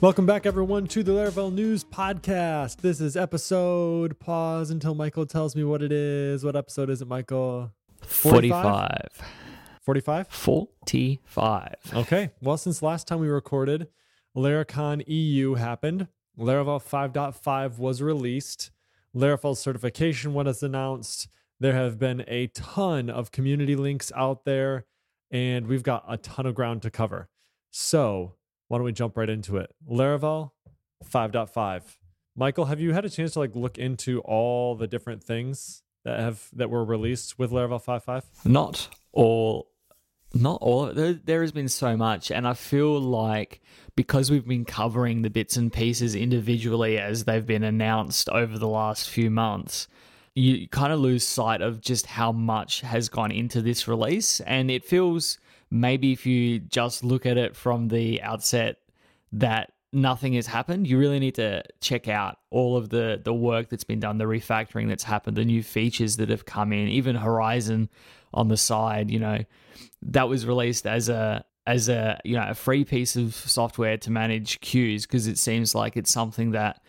Welcome back, everyone, to the Laravel News Podcast. This is episode. Pause until Michael tells me what it is. What episode is it, Michael? 45. 45? 45. Okay. Well, since last time we recorded, Laracon EU happened. Laravel 5.5 was released. Laravel certification was announced. There have been a ton of community links out there, and we've got a ton of ground to cover. So, why don't we jump right into it? Laravel 5.5. Michael, have you had a chance to like look into all the different things that have that were released with Laravel 5.5? Not all not all there, there has been so much and I feel like because we've been covering the bits and pieces individually as they've been announced over the last few months, you kind of lose sight of just how much has gone into this release and it feels maybe if you just look at it from the outset that nothing has happened, you really need to check out all of the the work that's been done, the refactoring that's happened, the new features that have come in, even Horizon on the side, you know, that was released as a as a you know a free piece of software to manage queues because it seems like it's something that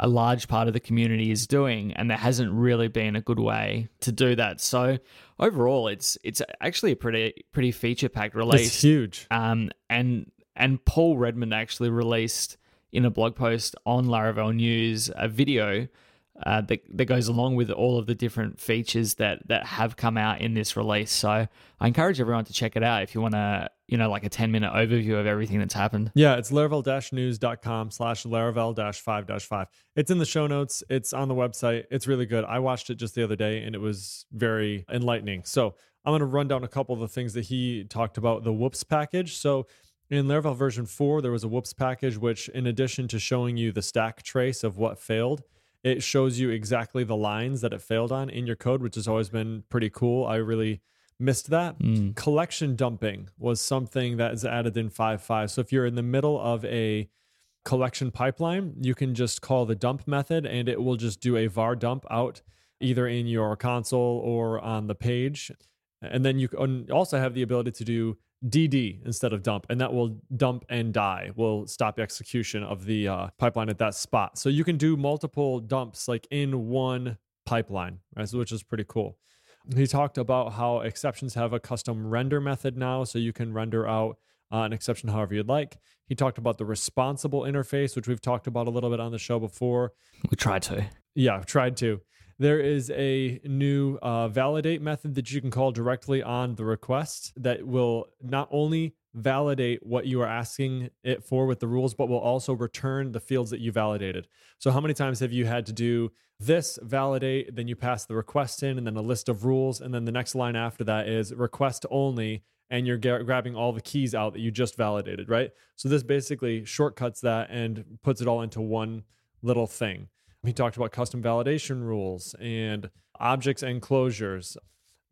a large part of the community is doing and there hasn't really been a good way to do that so overall it's it's actually a pretty pretty feature packed release It's huge. um and and paul redmond actually released in a blog post on laravel news a video uh, that, that goes along with all of the different features that that have come out in this release so i encourage everyone to check it out if you want to you know like a 10 minute overview of everything that's happened Yeah, it's laravel-news.com slash laravel-5-5. It's in the show notes. It's on the website. It's really good. I watched it just the other day and it was very enlightening. So I'm going to run down a couple of the things that he talked about. The whoops package. So in Laravel version 4, there was a whoops package, which in addition to showing you the stack trace of what failed, it shows you exactly the lines that it failed on in your code, which has always been pretty cool. I really missed that. Mm. Collection dumping was something that is added in 5.5. So if you're in the middle of a collection pipeline, you can just call the dump method and it will just do a var dump out either in your console or on the page. And then you can also have the ability to do DD instead of dump, and that will dump and die, will stop execution of the uh, pipeline at that spot. So you can do multiple dumps like in one pipeline, right? So which is pretty cool. He talked about how exceptions have a custom render method now, so you can render out uh, an exception however you'd like. He talked about the responsible interface, which we've talked about a little bit on the show before. we tried to Yeah, I've tried to. There is a new uh, validate method that you can call directly on the request that will not only validate what you are asking it for with the rules, but will also return the fields that you validated. So, how many times have you had to do this validate, then you pass the request in, and then a list of rules, and then the next line after that is request only, and you're ga- grabbing all the keys out that you just validated, right? So, this basically shortcuts that and puts it all into one little thing. He talked about custom validation rules and objects and closures.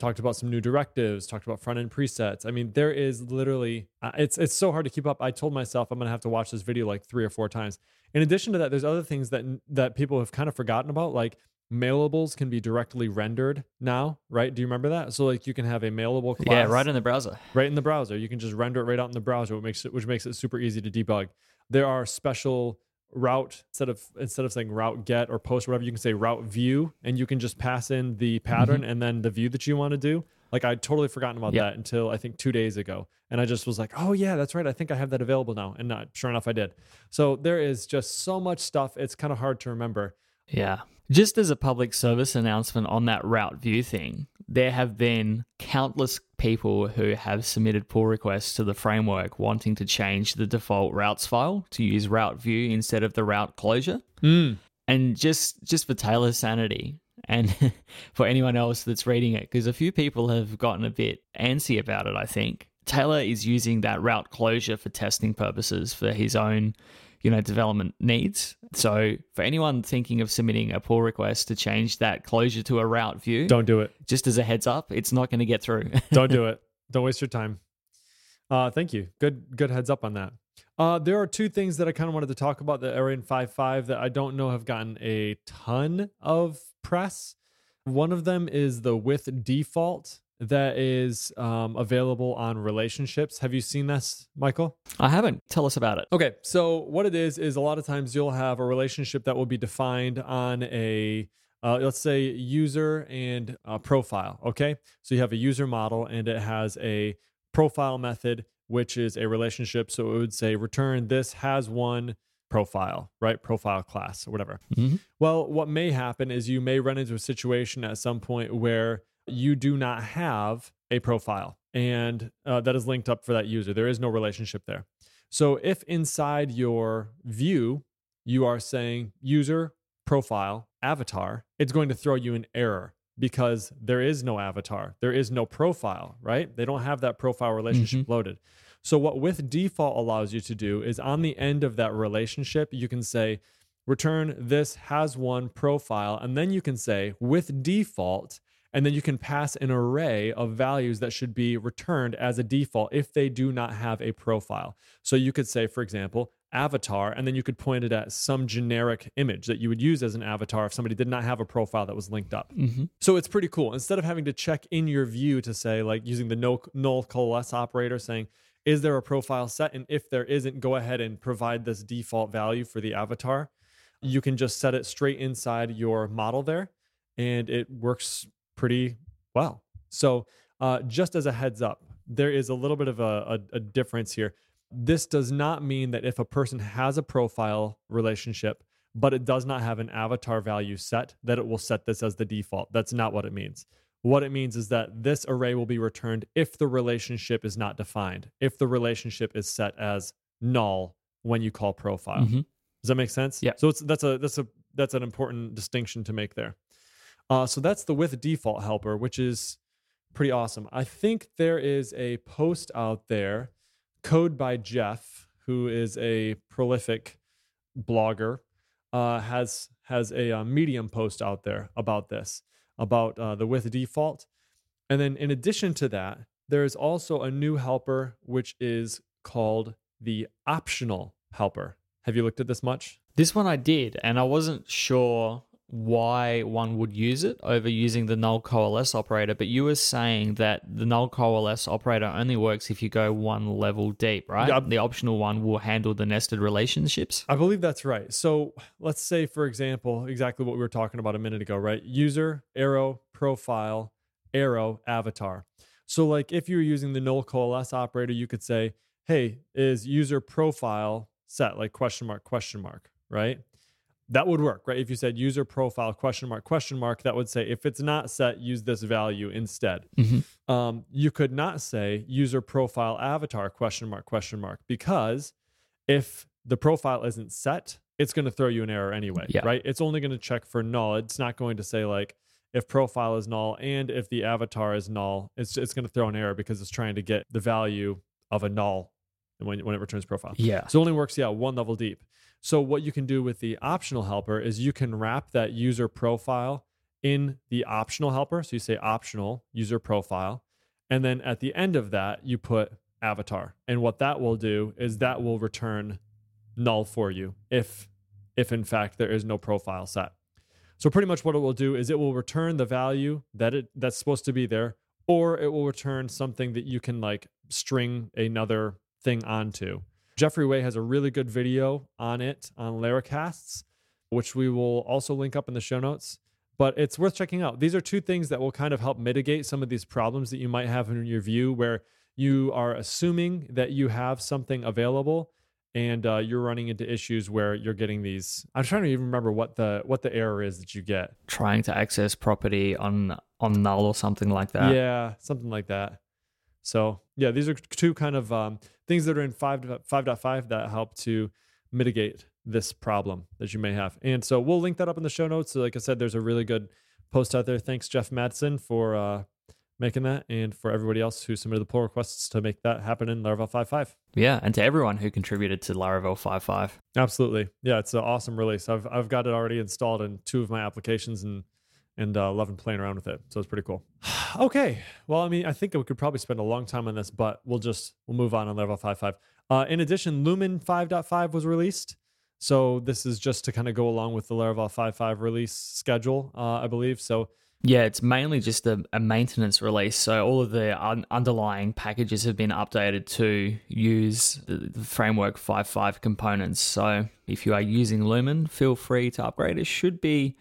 Talked about some new directives. Talked about front end presets. I mean, there is literally uh, it's it's so hard to keep up. I told myself I'm gonna have to watch this video like three or four times. In addition to that, there's other things that that people have kind of forgotten about, like mailables can be directly rendered now, right? Do you remember that? So like you can have a mailable class yeah right in the browser right in the browser. You can just render it right out in the browser, which makes it which makes it super easy to debug. There are special route instead of instead of saying route get or post or whatever, you can say route view, and you can just pass in the mm-hmm. pattern and then the view that you want to do. Like I'd totally forgotten about that until I think two days ago, and I just was like, oh yeah, that's right. I think I have that available now, and not sure enough, I did. So there is just so much stuff. It's kind of hard to remember. Yeah. Just as a public service announcement on that route view thing, there have been countless people who have submitted pull requests to the framework wanting to change the default routes file to use route view instead of the route closure. Hmm. And just just for Taylor's sanity and for anyone else that's reading it, because a few people have gotten a bit antsy about it, I think. Taylor is using that route closure for testing purposes for his own you know, development needs. So for anyone thinking of submitting a pull request to change that closure to a route view, Don't do it. just as a heads up, it's not going to get through. Don't do it. Don't waste your time. Uh, thank you. Good good heads up on that. Uh, there are two things that I kind of wanted to talk about that are in 5.5 that I don't know have gotten a ton of press. One of them is the with default that is um, available on relationships. Have you seen this, Michael? I haven't. Tell us about it. Okay, so what it is is a lot of times you'll have a relationship that will be defined on a uh, let's say user and uh, profile. Okay, so you have a user model and it has a profile method which is a relationship. So it would say return this has one profile, right? Profile class or whatever. Mhm. Well, what may happen is you may run into a situation at some point where you do not have a profile and uh, that is linked up for that user. There is no relationship there. So if inside your view you are saying user, profile, avatar, it's going to throw you an error because there is no avatar. There is no profile, right? They don't have that profile relationship loaded. So what with default allows you to do is on the end of that relationship, you can say return this has one profile and then you can say with default and then you can pass an array of values that should be returned as a default if they do not have a profile. So you could say, for example, avatar, and then you could point it at some generic image that you would use as an avatar if somebody did not have a profile that was linked up. Mm-hmm. So it's pretty cool. Instead of having to check in your view to say, like using the no, null coalesce operator, saying, is there a profile set? And if there isn't, go ahead and provide this default value for the avatar. You can just set it straight inside your model there, and it works pretty well. So, uh, just as a heads up, there is a little bit of a, a, a difference here. This does not mean that if a person has a profile relationship, but it does not have an avatar value set, that it will set this as the default. That's not what it means. What it means is that this array will be returned if the relationship is not defined, if the relationship is set as null when you call profile. Mhm. Does that make sense? Yeah. So it's that's a that's a that's an important distinction to make there. Uh, so that's the with default helper, which is pretty awesome. I think there is a post out there, code by Jeff, who is a prolific blogger, uh, has has a uh, Medium post out there about this, about uh, the with default, and then in addition to that, there is also a new helper which is called the optional helper. Have you looked at this much? This one I did, and I wasn't sure why one would use it over using the null coalesce operator, but you were saying that the null coalesce operator only works if you go one level deep, right? Yeah. The optional one will handle the nested relationships. I believe that's right. So let's say, for example, exactly what we were talking about a minute ago, right? User, arrow, profile, arrow, avatar. So, like if you're using the null coalesce operator, you could say, hey, is user profile set, like question mark, question mark, right? That would work, right? If you said user profile, question mark, question mark, that would say if it's not set, use this value instead. Mhm. Um, you could not say user profile avatar, question mark, question mark, because if the profile isn't set, it's going to throw you an error anyway, Yeah. right? It's only going to check for null. It's not going to say like if profile is null and if the avatar is null, it's it's going to throw an error because it's trying to get the value of a null when when it returns profile. Yeah. So it only works, yeah, one level deep. So what you can do with the optional helper is you can wrap that user profile in the optional helper. So you say optional user profile. And then at the end of that, you put avatar. And what that will do is that will return null for you if if in fact there is no profile set. So pretty much what it will do is it will return the value that it that's supposed to be there, or it will return something that you can like string another thing onto. Jeffrey Way has a really good video on it on Laracasts, which we will also link up in the show notes. But it's worth checking out. These are two things that will kind of help mitigate some of these problems that you might have in your view where you are assuming that you have something available and uh, you're running into issues where you're getting these i'm trying to even remember what the what the error is that you get Trying to access property on on null or something like that. yeah something like that so yeah these are two kind of um, things that are in 5 5.5 that help to mitigate this problem that you may have and so we'll link that up in the show notes so like i said there's a really good post out there thanks jeff madsen for uh, making that, and for everybody else who submitted the pull requests to make that happen in Laravel 5.5. Yeah, and to everyone who contributed to Laravel 5.5. Absolutely, yeah, it's an awesome release. I've I've got it already installed in two of my applications and and uh, loving playing around with it. So it's pretty cool. okay, well, I mean, I think we could probably spend a long time on this, but we'll just we'll move on on Laravel 5.5. Uh, in addition, Lumen 5.5 was released. So this is just to kind of go along with the Laravel 5.5 release schedule, uh, I believe. So yeah, it's mainly just a, a maintenance release. So all of the un- underlying packages have been updated to use the, the framework 5.5 components. So if you are using Lumen, feel free to upgrade. It should be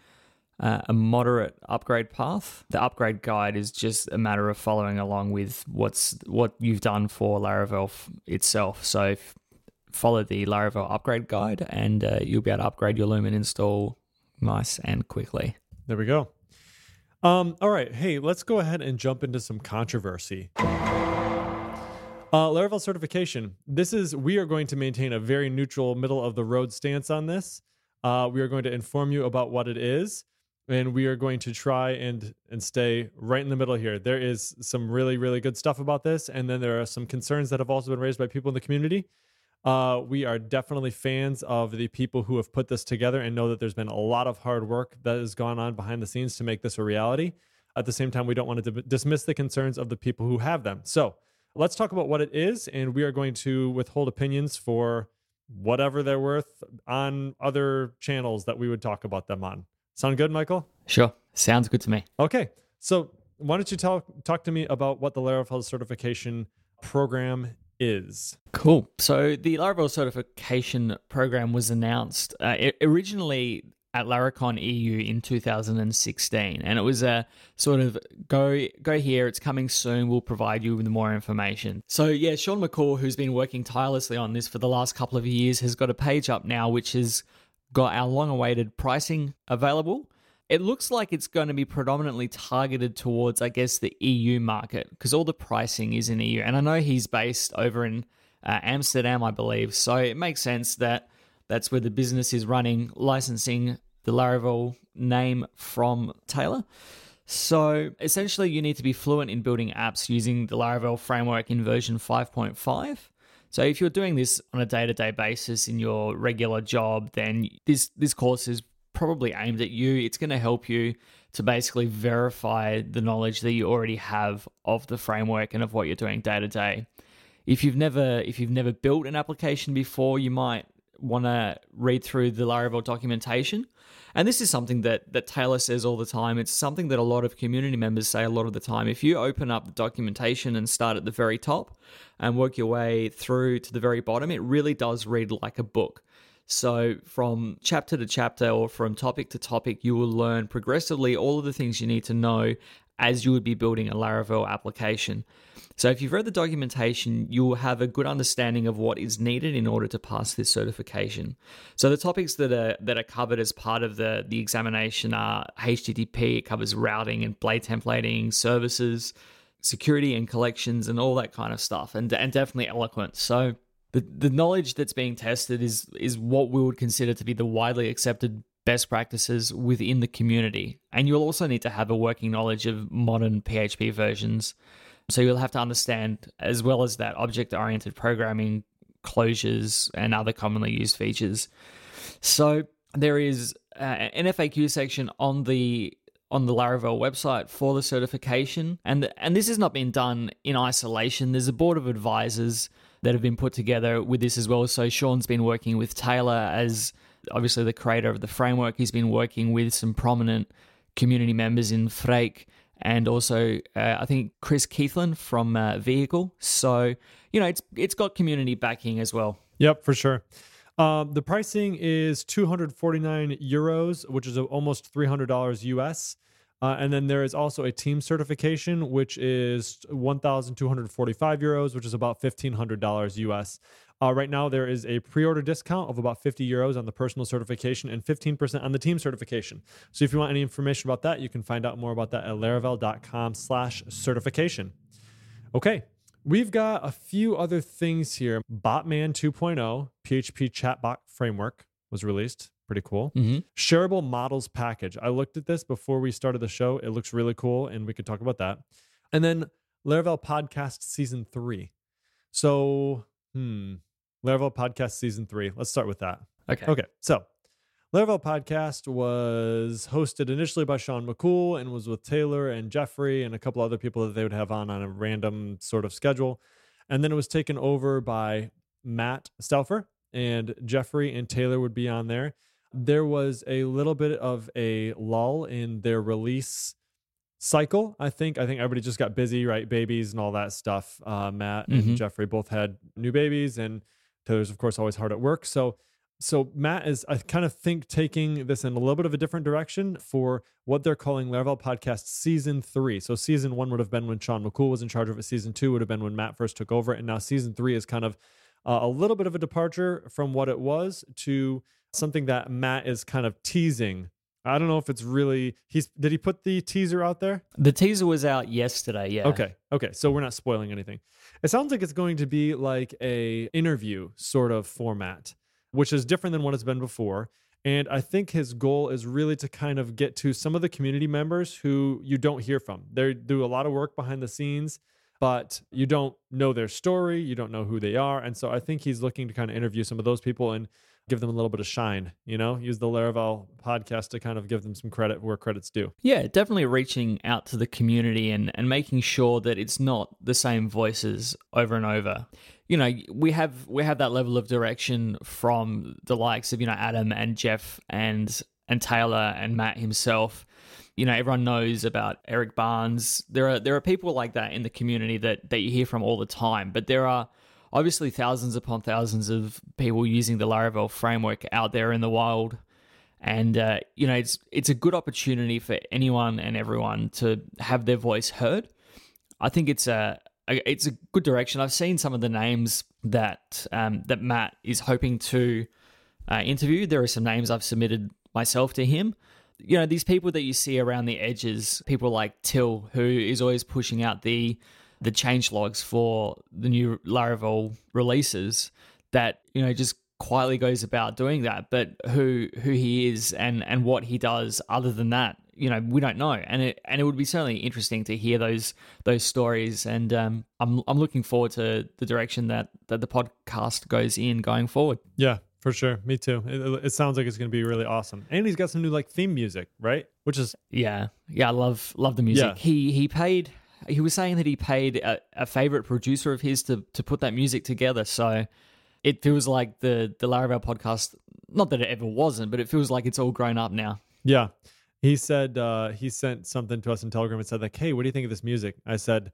uh, a moderate upgrade path. The upgrade guide is just a matter of following along with what's what you've done for Laravel f- itself. So follow the Laravel upgrade guide, and uh, you'll be able to upgrade your Lumen install nice and quickly. There we go. Um, all right. Hey, let's go ahead and jump into some controversy. Uh, Laravel certification. This is, we are going to maintain a very neutral, middle of the road stance on this. Uh, we are going to inform you about what it is, and we are going to try and and stay right in the middle here. There is some really, really good stuff about this, and then there are some concerns that have also been raised by people in the community. Uh, we are definitely fans of the people who have put this together and know that there's been a lot of hard work that has gone on behind the scenes to make this a reality. At the same time, we don't want to dismiss the concerns of the people who have them. So let's talk about what it is, and we are going to withhold opinions for whatever they're worth on other channels that we would talk about them on. Sound good, Michael? Sure. Sounds good to me. Okay. So why don't you talk talk to me about what the Laravel certification program is. Cool. So the Laravel certification program was announced uh, originally at Laracon EU in 2016, and it was a sort of go go here. It's coming soon. We'll provide you with more information. So yeah, Sean McCool, who's been working tirelessly on this for the last couple of years, has got a page up now which has got our long-awaited pricing available it looks like it's going to be predominantly targeted towards, I guess, the EU market because all the pricing is in EU. And I know he's based over in uh, Amsterdam, I believe. So it makes sense that that's where the business is running, licensing the Laravel name from Taylor. So essentially, you need to be fluent in building apps using the Laravel framework in version 5.5. So if you're doing this on a day-to-day basis in your regular job, then this this course is probably aimed at you. It's going to help you to basically verify the knowledge that you already have of the framework and of what you're doing day to day. If you've never if you've never built an application before, you might want to read through the Laravel documentation. And this is something that that Taylor says all the time. It's something that a lot of community members say a lot of the time. If you open up the documentation and start at the very top and work your way through to the very bottom, it really does read like a book. So, from chapter to chapter or from topic to topic, you will learn progressively all of the things you need to know as you would be building a Laravel application. So, if you've read the documentation, you will have a good understanding of what is needed in order to pass this certification. So, the topics that are that are covered as part of the the examination are HTTP. It covers routing and blade templating, services, security and collections, and all that kind of stuff, and and definitely eloquent. So the the knowledge that's being tested is is what we would consider to be the widely accepted best practices within the community. And you'll also need to have a working knowledge of modern PHP versions. So you'll have to understand, as well as that, object oriented programming, closures, and other commonly used features. So there is uh, an FAQ section on the on the Laravel website for the certification, and and this has not been done in isolation. There's a board of advisors that have been put together with this as well. So Sean's been working with Taylor as obviously the creator of the framework. He's been working with some prominent community members in Freek and also uh, I think Chris Keithlin from uh, Vehikl. So you know it's it's got community backing as well. Yep, for sure. Um, the pricing is 249 euros, which is almost $300 US. Uh, and then there is also a team certification, which is 1,245 euros, which is about $1,500 US. Uh, right now, there is a pre-order discount of about 50 euros on the personal certification and 15% on the team certification. So if you want any information about that, you can find out more about that at laravel.com slash certification. Okay, we've got a few other things here. Botman 2.0, PHP chatbot framework was released. Pretty cool. Mm-hmm. Shareable models package. I looked at this before we started the show. It looks really cool, and we could talk about that. And then Laravel Podcast Season 3. So, hmm, Laravel Podcast Season 3. Let's start with that. Okay. Okay, so Laravel Podcast was hosted initially by Sean McCool and was with Taylor and Jeffrey and a couple other people that they would have on on a random sort of schedule. And then it was taken over by Matt Stauffer and Jeffrey and Taylor would be on there. There was a little bit of a lull in their release cycle. I think. I think everybody just got busy, right? Babies and all that stuff. Uh, Matt and Mhm. Jeffrey both had new babies, and Taylor's of course always hard at work. So, so Matt is I kind of think taking this in a little bit of a different direction for what they're calling Laravel Podcast Season Three. So season one would have been when Sean McCool was in charge of it. Season two would have been when Matt first took over, and now season three is kind of uh, a little bit of a departure from what it was to something that Matt is kind of teasing. I don't know if it's really he's did he put the teaser out there? The teaser was out yesterday. Yeah. Okay. Okay. So we're not spoiling anything. It sounds like it's going to be like a interview sort of format, which is different than what it's been before. And I think his goal is really to kind of get to some of the community members who you don't hear from. They do a lot of work behind the scenes, but you don't know their story, you don't know who they are. And so I think he's looking to kind of interview some of those people and give them a little bit of shine, you know, use the Laravel podcast to kind of give them some credit where credit's due. Yeah, definitely reaching out to the community and, and making sure that it's not the same voices over and over. You know, we have we have that level of direction from the likes of, you know, Adam and Jeff and and Taylor and Matt himself. You know, everyone knows about Eric Barnes. There are there are people like that in the community that, that you hear from all the time. But there are obviously thousands upon thousands of people using the Laravel framework out there in the wild and uh, you know it's it's a good opportunity for anyone and everyone to have their voice heard. I think it's a, it's a good direction. I've seen some of the names that um, that Matt is hoping to uh, interview. There are some names I've submitted myself to him. You know these people that you see around the edges, people like Till, who is always pushing out the the change logs for the new Laravel releases. That you know just quietly goes about doing that, but who who he is and and what he does other than that, you know, we don't know. And it and it would be certainly interesting to hear those those stories. And um, I'm I'm looking forward to the direction that that the podcast goes in going forward. Yeah, for sure. Me too. It, it sounds like it's going to be really awesome. And he's got some new like theme music, right? Which is Yeah, yeah, I love love the music. Yeah. He he paid. He was saying that he paid a, a favorite producer of his to to put that music together. So it feels like the the Laravel podcast. Not that it ever wasn't, but it feels like it's all grown up now. yeah. He said uh he sent something to us in Telegram and said like, "Hey, what do you think of this music?" I said,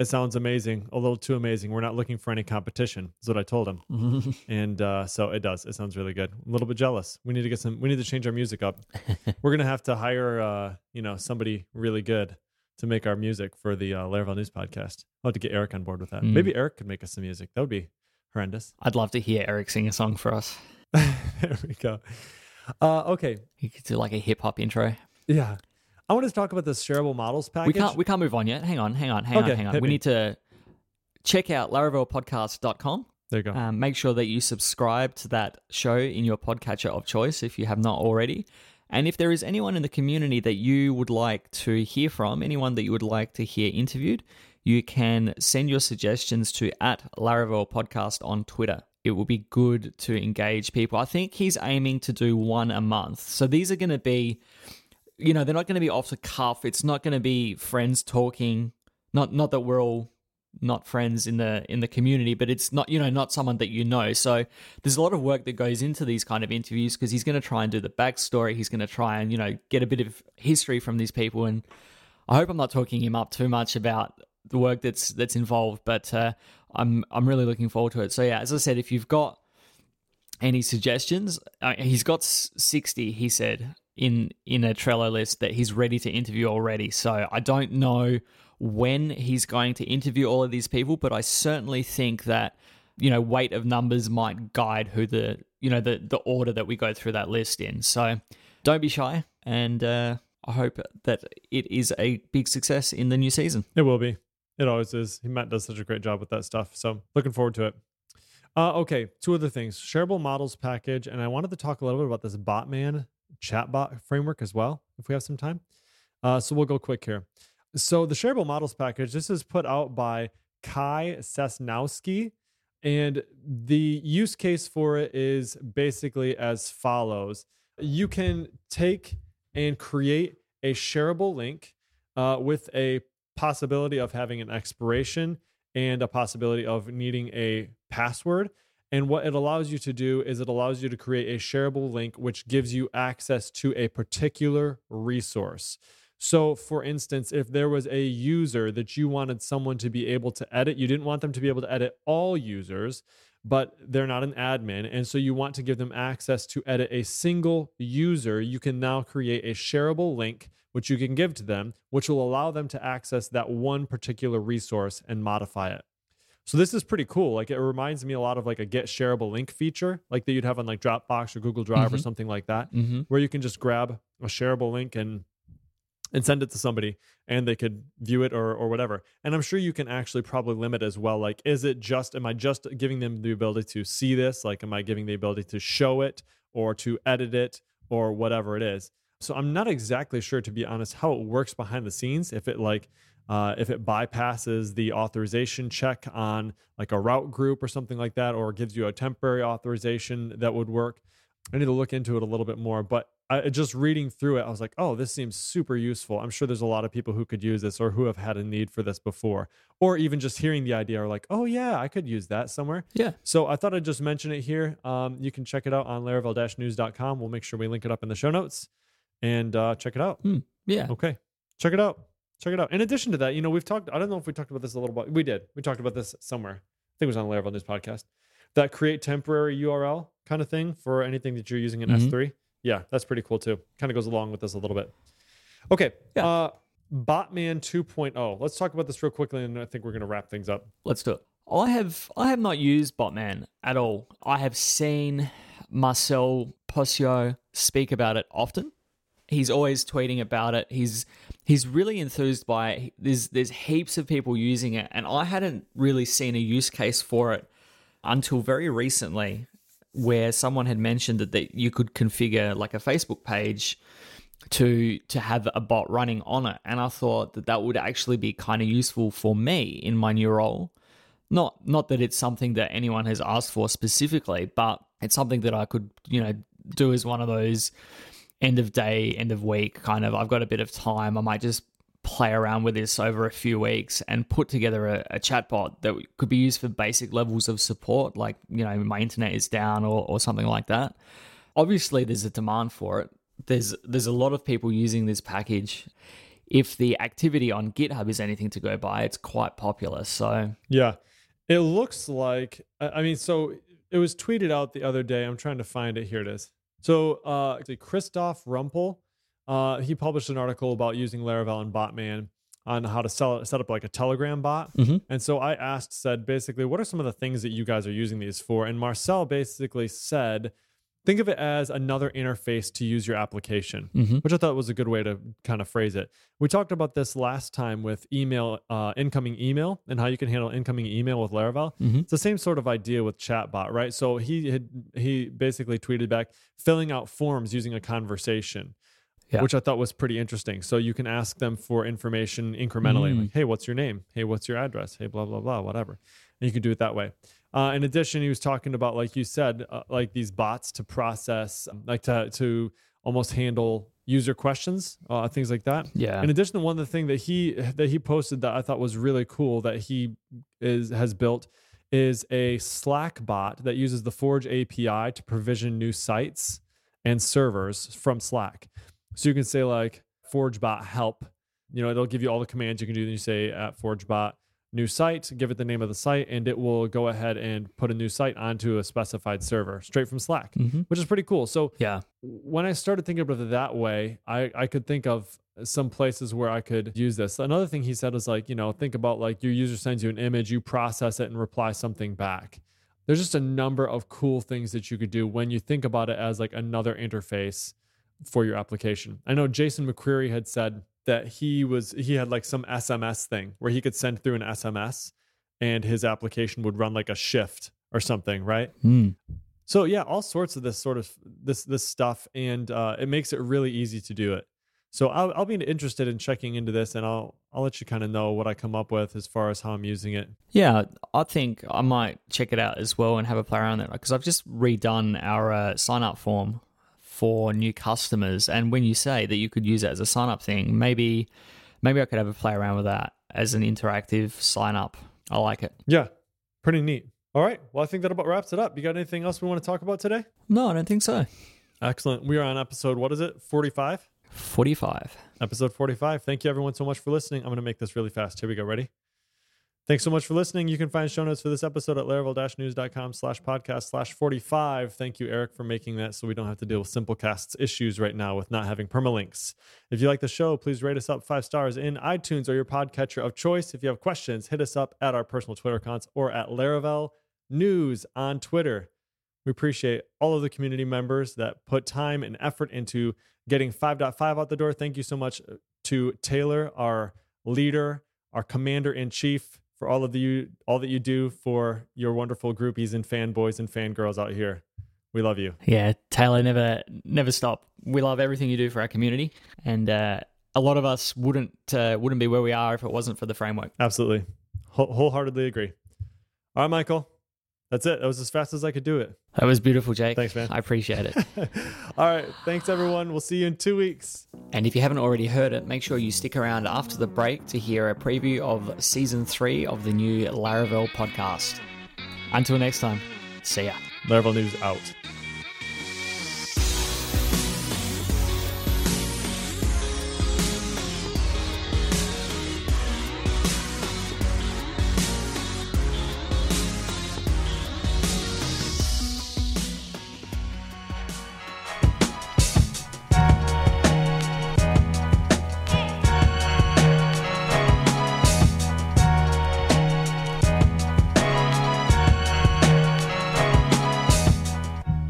"It sounds amazing. A little too amazing. We're not looking for any competition." Is what I told him. and uh so it does. It sounds really good. A little bit jealous. We need to get some we need to change our music up. We're going to have to hire uh, you know, somebody really good to make our music for the uh, Laravel News podcast. I'll have to get Eric on board with that. Mm. Maybe Eric could make us some music. That would be horrendous. I'd love to hear Eric sing a song for us. there we go. Uh, okay. He could do like a hip hop intro. Yeah. I want to talk about the shareable models package. We can't we can't move on yet. Hang on, hang on, hang Okay, on, hang on. We me. need to check out laravelpodcast.com. there you go. Um, make sure that you subscribe to that show in your podcatcher of choice if you have not already. And if there is anyone in the community that you would like to hear from, anyone that you would like to hear interviewed, you can send your suggestions to at Laravel Podcast on Twitter. It will be good to engage people. I think he's aiming to do one a month. So these are going to be, you know, they're not going to be off the cuff. It's not going to be friends talking. Not not that we're all not friends in the in the community, but it's not you know not someone that you know. So there's a lot of work that goes into these kind of interviews because he's going to try and do the backstory. He's going to try and you know get a bit of history from these people, and I hope I'm not talking him up too much about the work that's that's involved. But uh, I'm I'm really looking forward to it. So yeah, as I said, if you've got any suggestions, uh, he's got sixty. He said in in a Trello list that he's ready to interview already. So I don't know when he's going to interview all of these people, but I certainly think that you know weight of numbers might guide who the you know the the order that we go through that list in. So don't be shy, and uh, I hope that it is a big success in the new season. It will be. It always is. Matt does such a great job with that stuff. So looking forward to it. Uh, okay, two other things. Shareable models package, and I wanted to talk a little bit about this Botman chatbot framework as well, if we have some time. Uh, so we'll go quick here. So the shareable models package, this is put out by Kai Sassnowski. And the use case for it is basically as follows. You can take and create a shareable link uh, with a possibility of having an expiration and a possibility of needing a password. And what it allows you to do is it allows you to create a shareable link which gives you access to a particular resource. So, for instance, if there was a user that you wanted someone to be able to edit, you didn't want them to be able to edit all users, but they're not an admin. And so you want to give them access to edit a single user, you can now create a shareable link, which you can give to them, which will allow them to access that one particular resource and modify it. So this is pretty cool. Like it reminds me a lot of like a get shareable link feature, like that you'd have on like Dropbox or Google Drive Mhm. or something like that, Mm-hmm. where you can just grab a shareable link and and send it to somebody and they could view it or or whatever. And I'm sure you can actually probably limit as well. Like, is it just am I just giving them the ability to see this? Like, am I giving the ability to show it or to edit it or whatever it is? So I'm not exactly sure, to be honest, how it works behind the scenes. If it like uh, if it bypasses the authorization check on like a route group or something like that, or gives you a temporary authorization that would work. I need to look into it a little bit more, but I, just reading through it, I was like, oh, this seems super useful. I'm sure there's a lot of people who could use this or who have had a need for this before, or even just hearing the idea are like, oh, yeah, I could use that somewhere. Yeah. So I thought I'd just mention it here. Um, you can check it out on laravel-news.com. We'll make sure we link it up in the show notes and uh, check it out. Yeah. Okay. Check it out. Check it out. In addition to that, you know, we've talked, I don't know if we talked about this a little bit. We did. We talked about this somewhere. I think it was on Laravel News podcast. That create temporary URL kind of thing for anything that you're using in Mhm. S3. Yeah, that's pretty cool too. Kind of goes along with this a little bit. Okay. Yeah. Uh, Botman 2.0. Let's talk about this real quickly and I think we're going to wrap things up. Let's do it. I have I have not used Botman at all. I have seen Marcel Pociot speak about it often. He's always tweeting about it. He's he's really enthused by it. There's there's heaps of people using it, and I hadn't really seen a use case for it until very recently, where someone had mentioned that, that you could configure like a Facebook page to to have a bot running on it, and I thought that that would actually be kind of useful for me in my new role. Not not that it's something that anyone has asked for specifically, but it's something that I could you know do as one of those end of day, end of week kind of. I've got a bit of time. I might just play around with this over a few weeks and put together a, a chatbot that could be used for basic levels of support, like you know my internet is down or or something like that. Obviously, there's a demand for it. There's there's a lot of people using this package. If the activity on GitHub is anything to go by, it's quite popular. So Yeah. It looks like I mean, so it was tweeted out the other day. I'm trying to find it. Here it is. So uh Christoph Rumpel, uh, he published an article about using Laravel and Botman on how to sell, set up like a Telegram bot. Mhm. And so I asked, said basically, what are some of the things that you guys are using these for? And Marcel basically said, think of it as another interface to use your application Mhm. which I thought was a good way to kind of phrase it. We talked about this last time with email, uh, incoming email, and how you can handle incoming email with Laravel. Mhm. It's the same sort of idea with chatbot, right? So he had he basically tweeted back filling out forms using a conversation. Yeah. Which I thought was pretty interesting. So you can ask them for information incrementally, Mm. like, "Hey, what's your name? Hey, what's your address? Hey, blah blah blah, whatever." And you can do it that way. Uh, in addition, he was talking about, like you said, uh, like these bots to process, um, like to to almost handle user questions, uh, things like that. yeah, In addition, one of the thing that he that he posted that I thought was really cool that he is has built is a Slack bot that uses the Forge API to provision new sites and servers from Slack. So you can say like ForgeBot help. You know, it'll give you all the commands you can do. Then you say at ForgeBot new site, give it the name of the site, and it will go ahead and put a new site onto a specified server straight from Slack, Mhm. which is pretty cool. So yeah, when I started thinking about it that way, I, I could think of some places where I could use this. Another thing he said was like, you know, think about like your user sends you an image, you process it and reply something back. There's just a number of cool things that you could do when you think about it as like another interface for your application. I know Jason McCreary had said that he was he had like some SMS thing where he could send through an SMS and his application would run like a shift or something, right? Mm. So yeah, all sorts of this sort of this this stuff, and uh, it makes it really easy to do it. So I'll, I'll be interested in checking into this, and I'll I'll let you kind of know what I come up with as far as how I'm using it. Yeah, I think I might check it out as well and have a play around it because I've just redone our uh, sign up form for new customers, and when you say that you could use it as a sign up thing, maybe maybe I could have a play around with that as an interactive sign up. I like it. Yeah, pretty neat. All right, well I think that about wraps it up. You got anything else we want to talk about today? No, I don't think so. Excellent. We are on episode what is it? Forty five. 45. episode 45. Thank you everyone so much for listening. I'm going to make this really fast. Here we go. Ready? Thanks so much for listening. You can find show notes for this episode at laravel-news.com slash podcast slash 45. Thank you, Eric, for making that so we don't have to deal with Simplecast's issues right now with not having permalinks. If you like the show, please rate us up five stars in iTunes or your podcatcher of choice. If you have questions, hit us up at our personal Twitter accounts or at Laravel News on Twitter. We appreciate all of the community members that put time and effort into getting 5.5 out the door. Thank you so much to Taylor, our leader, our commander in chief, for all of the you all that you do for your wonderful groupies and fanboys and fangirls out here. We love you. Yeah, Taylor, never never stop. We love everything you do for our community, and uh, a lot of us wouldn't uh, wouldn't be where we are if it wasn't for the framework. Absolutely, Whole- wholeheartedly agree. All right, Michael. That's it. That was as fast as I could do it. That was beautiful, Jake. Thanks, man. I appreciate it. All right. Thanks, everyone. We'll see you in two weeks. and if you haven't already heard it, make sure you stick around after the break to hear a preview of season three of the new Laravel podcast. Until next time, see ya. Laravel News out.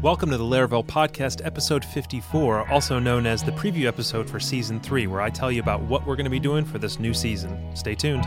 Welcome to the Laravel Podcast, episode 54, also known as the preview episode for season 3, where I tell you about what we're going to be doing for this new season. Stay tuned.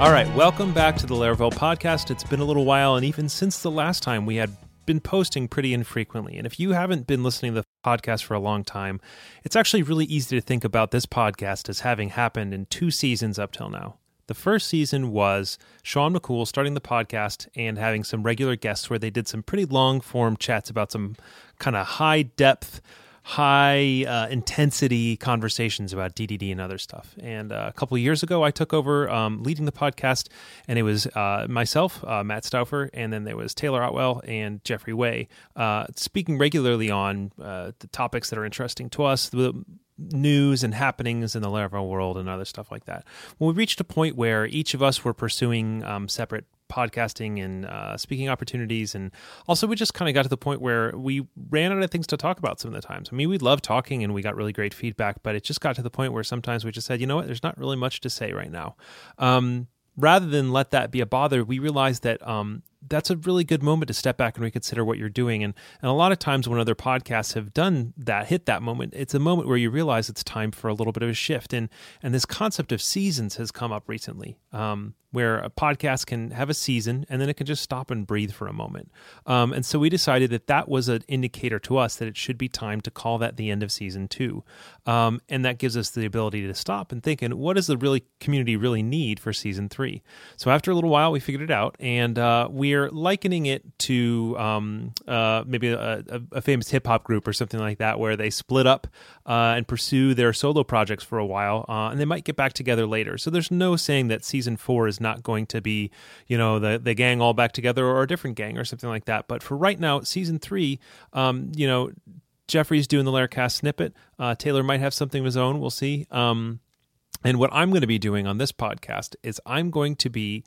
All right, welcome back to the Laravel Podcast. It's been a little while, and even since the last time, we had been posting pretty infrequently. And if you haven't been listening to the podcast for a long time, it's actually really easy to think about this podcast as having happened in two seasons up till now. The first season was Sean McCool starting the podcast and having some regular guests where they did some pretty long form chats about some kind of high depth, high uh, intensity conversations about DDD and other stuff. And uh, a couple years ago, I took over um, leading the podcast, and it was uh, myself, uh, Matt Stauffer, and then there was Taylor Otwell and Jeffrey Way uh, speaking regularly on uh, the topics that are interesting to us. The, news and happenings in the Laravel world and other stuff like that. When we reached a point where each of us were pursuing um, separate podcasting and uh, speaking opportunities, and also we just kind of got to the point where we ran out of things to talk about some of the times. I mean, we love talking and we got really great feedback, but it just got to the point where sometimes we just said, you know what, there's not really much to say right now. Um, rather than let that be a bother, we realized that um, that's a really good moment to step back and reconsider what you're doing. And, and a lot of times when other podcasts have done that, hit that moment, it's a moment where you realize it's time for a little bit of a shift. And, and this concept of seasons has come up recently, um, where a podcast can have a season and then it can just stop and breathe for a moment. Um, and so we decided that that was an indicator to us that it should be time to call that the end of season two. Um, and that gives us the ability to stop and think, and what does the really community really need for season three? So after a little while, we figured it out, and uh, we're likening it to um, uh, maybe a, a, famous hip hop group or something like that, where they split up uh, and pursue their solo projects for a while, uh, and they might get back together later. So there's no saying that season four is not going to be, you know, the the gang all back together or a different gang or something like that. But for right now, season three, um, you know. Jeffrey's doing the Laracast snippet. Uh, Taylor might have something of his own. We'll see. Um, and what I'm going to be doing on this podcast is I'm going to be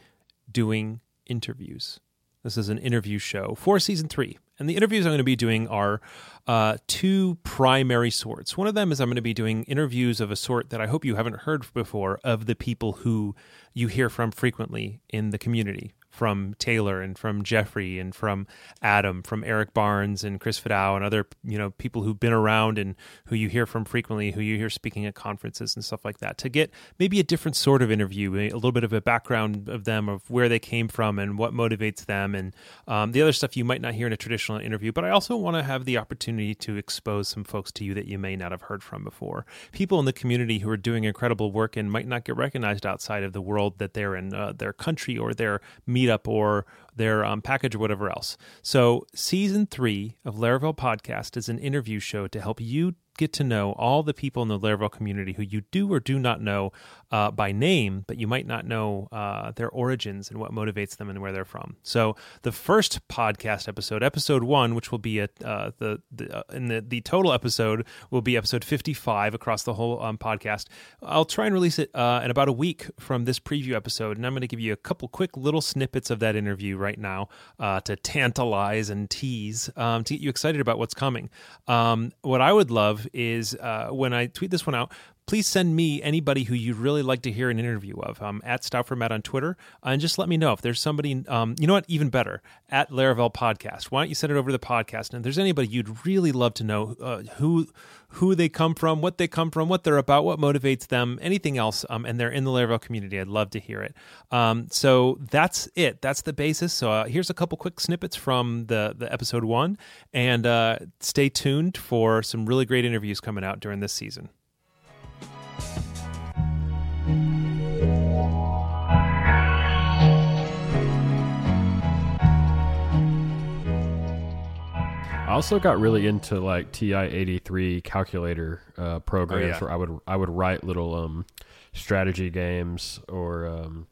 doing interviews. This is an interview show for season three. And the interviews I'm going to be doing are uh, two primary sorts. One of them is I'm going to be doing interviews of a sort that I hope you haven't heard before of the people who you hear from frequently in the community from Taylor and from Jeffrey and from Adam, from Eric Barnes and Chris Fidao and other you know people who've been around and who you hear from frequently, who you hear speaking at conferences and stuff like that, to get maybe a different sort of interview, a little bit of a background of them, of where they came from and what motivates them, and um, the other stuff you might not hear in a traditional interview. But I also want to have the opportunity to expose some folks to you that you may not have heard from before. People in the community who are doing incredible work and might not get recognized outside of the world that they're in, uh, their country or their meetup or their um, package or whatever else. So, season three of Laravel Podcast is an interview show to help you get to know all the people in the Laravel community who you do or do not know uh, by name, but you might not know uh, their origins and what motivates them and where they're from. So the first podcast episode, episode one, which will be at uh, the, the uh, in the the total episode will be episode fifty five across the whole um, podcast. I'll try and release it uh, in about a week from this preview episode, and I'm going to give you a couple quick little snippets of that interview right now uh, to tantalize and tease um, to get you excited about what's coming. Um, what I would love is when I tweet this one out please send me anybody who you'd really like to hear an interview of um, at Stauffer Matt on Twitter, and just let me know if there's somebody. Um, you know what? Even better, at Laravel Podcast. Why don't you send it over to the podcast? And if there's anybody you'd really love to know uh, who who they come from, what they come from, what they're about, what motivates them, anything else, um, and they're in the Laravel community, I'd love to hear it. Um, so that's it. That's the basis. So uh, here's a couple quick snippets from the the episode one, and uh, stay tuned for some really great interviews coming out during this season. I also got really into like TI eighty three calculator uh, programs oh, yeah. where I would I would write little um, strategy games or um,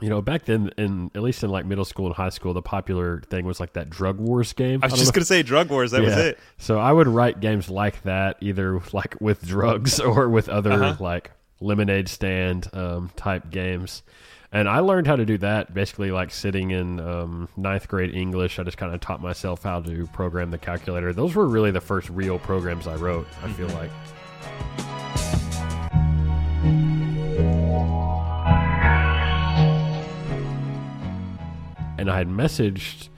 you know back then in at least in like middle school and high school the popular thing was like that drug wars game. I was I just know. gonna say drug wars. That yeah. was it. So I would write games like that either like with drugs or with other uh-huh. like lemonade stand um, type games. And I learned how to do that basically like sitting in um, ninth grade English. I just kind of taught myself how to program the calculator. Those were really the first real programs I wrote, I feel like. And I had messaged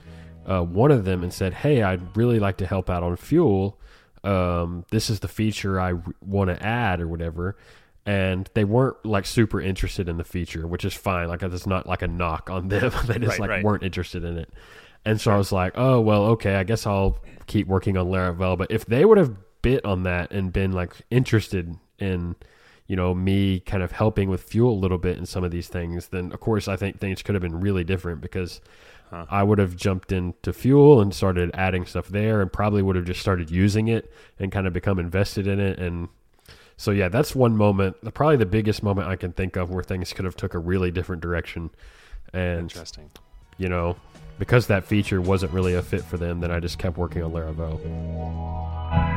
uh, one of them and said, Hey, I'd really like to help out on Fuel. Um, this is the feature I want to add or whatever and they weren't like super interested in the feature, which is fine. Like it's not like a knock on them; they just right, like right. weren't interested in it. And so I was like, oh well, okay, I guess I'll keep working on Laravel. But if they would have bit on that and been like interested in, you know, me kind of helping with Fuel a little bit in some of these things, then of course I think things could have been really different because huh. I would have jumped into Fuel and started adding stuff there, and probably would have just started using it and kind of become invested in it and so yeah, that's one moment, probably the biggest moment I can think of where things could have took a really different direction. And interesting, you know, because that feature wasn't really a fit for them, then I just kept working on Laravel.